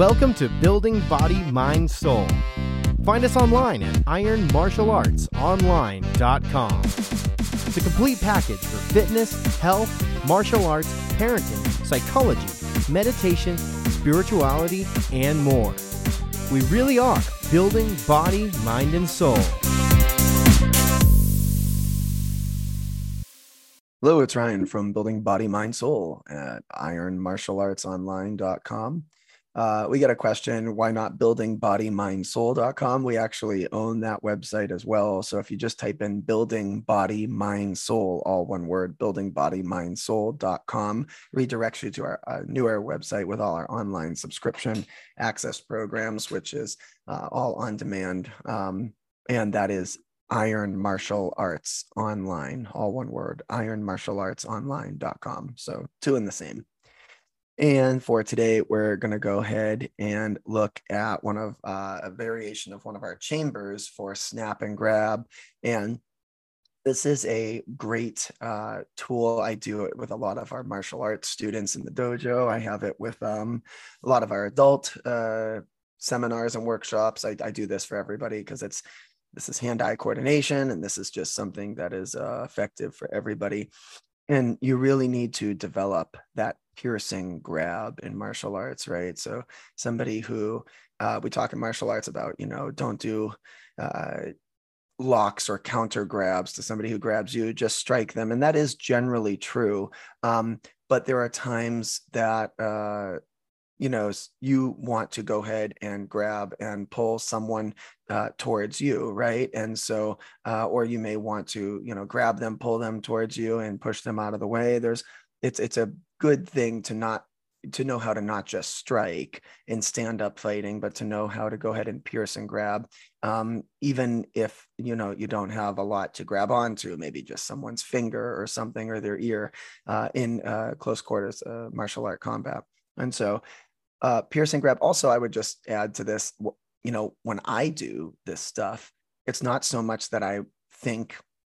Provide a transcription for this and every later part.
Welcome to Building Body, Mind, Soul. Find us online at ironmartialartsonline.com. The complete package for fitness, health, martial arts, parenting, psychology, meditation, spirituality, and more. We really are building body, mind, and soul. Hello, it's Ryan from Building Body, Mind, Soul at ironmartialartsonline.com. Uh, we get a question why not building buildingbodymindsoul.com? We actually own that website as well. So if you just type in building body, mind, soul, all one word, building body, mind, buildingbodymindsoul.com, redirects you to our uh, newer website with all our online subscription access programs, which is uh, all on demand. Um, and that is Iron Martial Arts Online, all one word, ironmartialartsonline.com. So two in the same. And for today, we're going to go ahead and look at one of uh, a variation of one of our chambers for snap and grab. And this is a great uh, tool. I do it with a lot of our martial arts students in the dojo. I have it with um, a lot of our adult uh, seminars and workshops. I, I do this for everybody because it's this is hand-eye coordination, and this is just something that is uh, effective for everybody. And you really need to develop that piercing grab in martial arts, right? So somebody who uh, we talk in martial arts about, you know, don't do uh, locks or counter grabs to somebody who grabs you, just strike them, and that is generally true. Um, but there are times that uh, you know you want to go ahead and grab and pull someone uh, towards you right and so uh, or you may want to you know grab them pull them towards you and push them out of the way there's it's it's a good thing to not to know how to not just strike in stand up fighting, but to know how to go ahead and pierce and grab, um, even if you know you don't have a lot to grab onto, maybe just someone's finger or something or their ear uh, in uh, close quarters uh, martial art combat. And so, uh, pierce and grab. Also, I would just add to this. You know, when I do this stuff, it's not so much that I think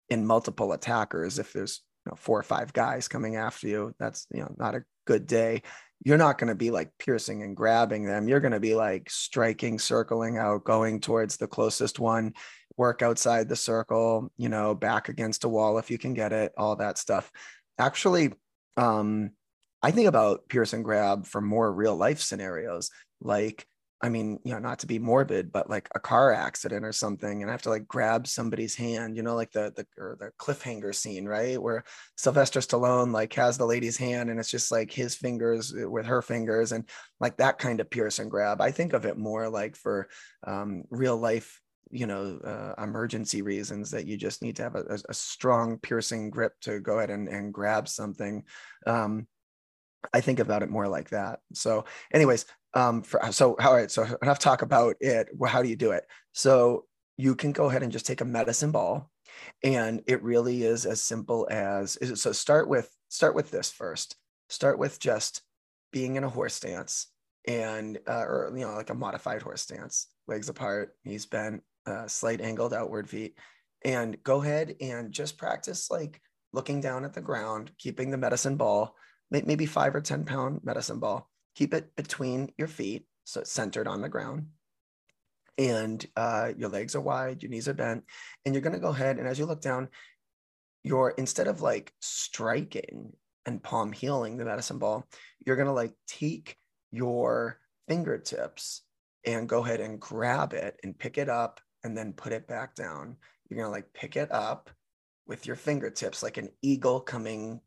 in multiple attackers. If there's you know, four or five guys coming after you, that's you know not a good day. You're not going to be like piercing and grabbing them. You're going to be like striking, circling out, going towards the closest one, work outside the circle, you know, back against a wall if you can get it, all that stuff. Actually, um, I think about pierce and grab for more real life scenarios, like I mean, you know, not to be morbid, but like a car accident or something, and I have to like grab somebody's hand, you know, like the the or the cliffhanger scene, right, where Sylvester Stallone like has the lady's hand, and it's just like his fingers uh, with her fingers, and like that kind of pierce and grab. I think of it more like for um, real life, you know, uh, emergency reasons that you just need to have a, a strong piercing grip to go ahead and, and grab something. Um, I think about it more like that. So, anyways, um, for so all right, so enough talk about it. Well, how do you do it? So you can go ahead and just take a medicine ball, and it really is as simple as is it. so. Start with start with this first. Start with just being in a horse stance, and uh, or you know like a modified horse stance, legs apart, knees bent, uh, slight angled outward feet, and go ahead and just practice like looking down at the ground, keeping the medicine ball maybe five or 10 pound medicine ball. Keep it between your feet so it's centered on the ground. And uh, your legs are wide, your knees are bent. And you're going to go ahead and as you look down, you're instead of like striking and palm heeling the medicine ball, you're going to like take your fingertips and go ahead and grab it and pick it up and then put it back down. You're going to like pick it up with your fingertips like an eagle coming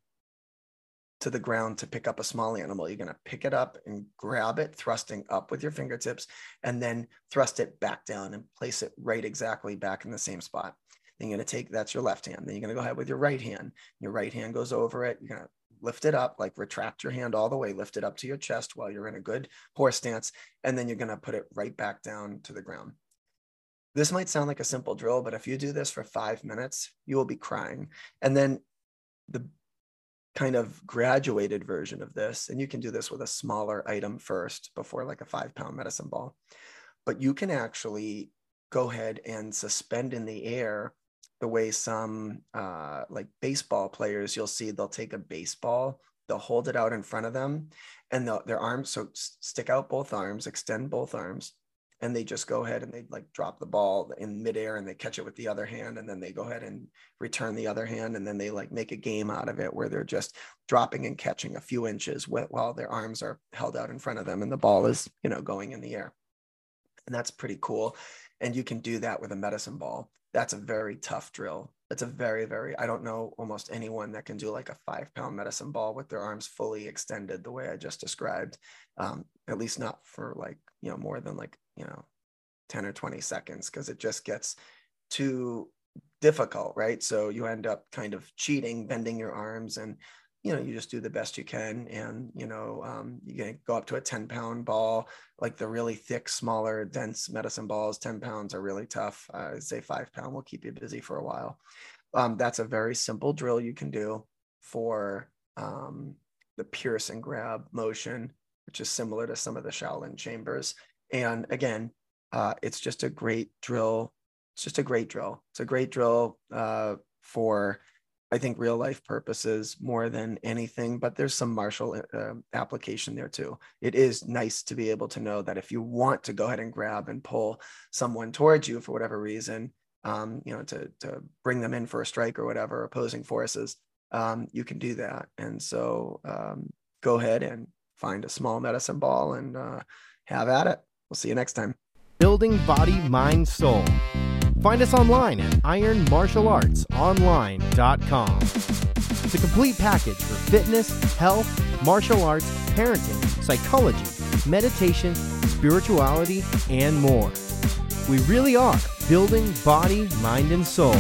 to the ground to pick up a small animal. You're going to pick it up and grab it, thrusting up with your fingertips, and then thrust it back down and place it right exactly back in the same spot. Then you're going to take that's your left hand. Then you're going to go ahead with your right hand. Your right hand goes over it. You're going to lift it up, like retract your hand all the way, lift it up to your chest while you're in a good horse stance. And then you're going to put it right back down to the ground. This might sound like a simple drill, but if you do this for five minutes, you will be crying. And then the kind of graduated version of this, and you can do this with a smaller item first before like a five pound medicine ball, but you can actually go ahead and suspend in the air the way some uh, like baseball players you'll see they'll take a baseball they'll hold it out in front of them and their arms so stick out both arms extend both arms and they just go ahead and they like drop the ball in midair and they catch it with the other hand and then they go ahead and return the other hand and then they like make a game out of it where they're just dropping and catching a few inches while their arms are held out in front of them and the ball is you know going in the air. And that's pretty cool. And you can do that with a medicine ball. That's a very tough drill. It's a very very i don't know almost anyone that can do like a five pound medicine ball with their arms fully extended the way i just described. Um, at least not for like you know more than like you know 10 or 20 seconds because it just gets too difficult right? So you end up kind of cheating bending your arms and you know you just do the best you can and you know um, you can go up to a 10 pound ball like the really thick smaller dense medicine balls 10 pounds are really tough. Uh, i'd say five pound will keep you busy for a while. Um, that's a very simple drill you can do for um, the pierce and grab motion which is similar to some of the shaolin chambers and again uh, it's just a great drill it's just a great drill it's a great drill uh, for I think real life purposes more than anything, but there's some martial uh, application there too. It is nice to be able to know that if you want to go ahead and grab and pull someone towards you for whatever reason, um, you know, to, to bring them in for a strike or whatever, opposing forces, um, you can do that. And so um, go ahead and find a small medicine ball and uh, have at it. We'll see you next time. Building Body, Mind, Soul Find us online at ironmartialartsonline.com. It's a complete package for fitness, health, martial arts, parenting, psychology, meditation, spirituality, and more. We really are building body, mind, and soul.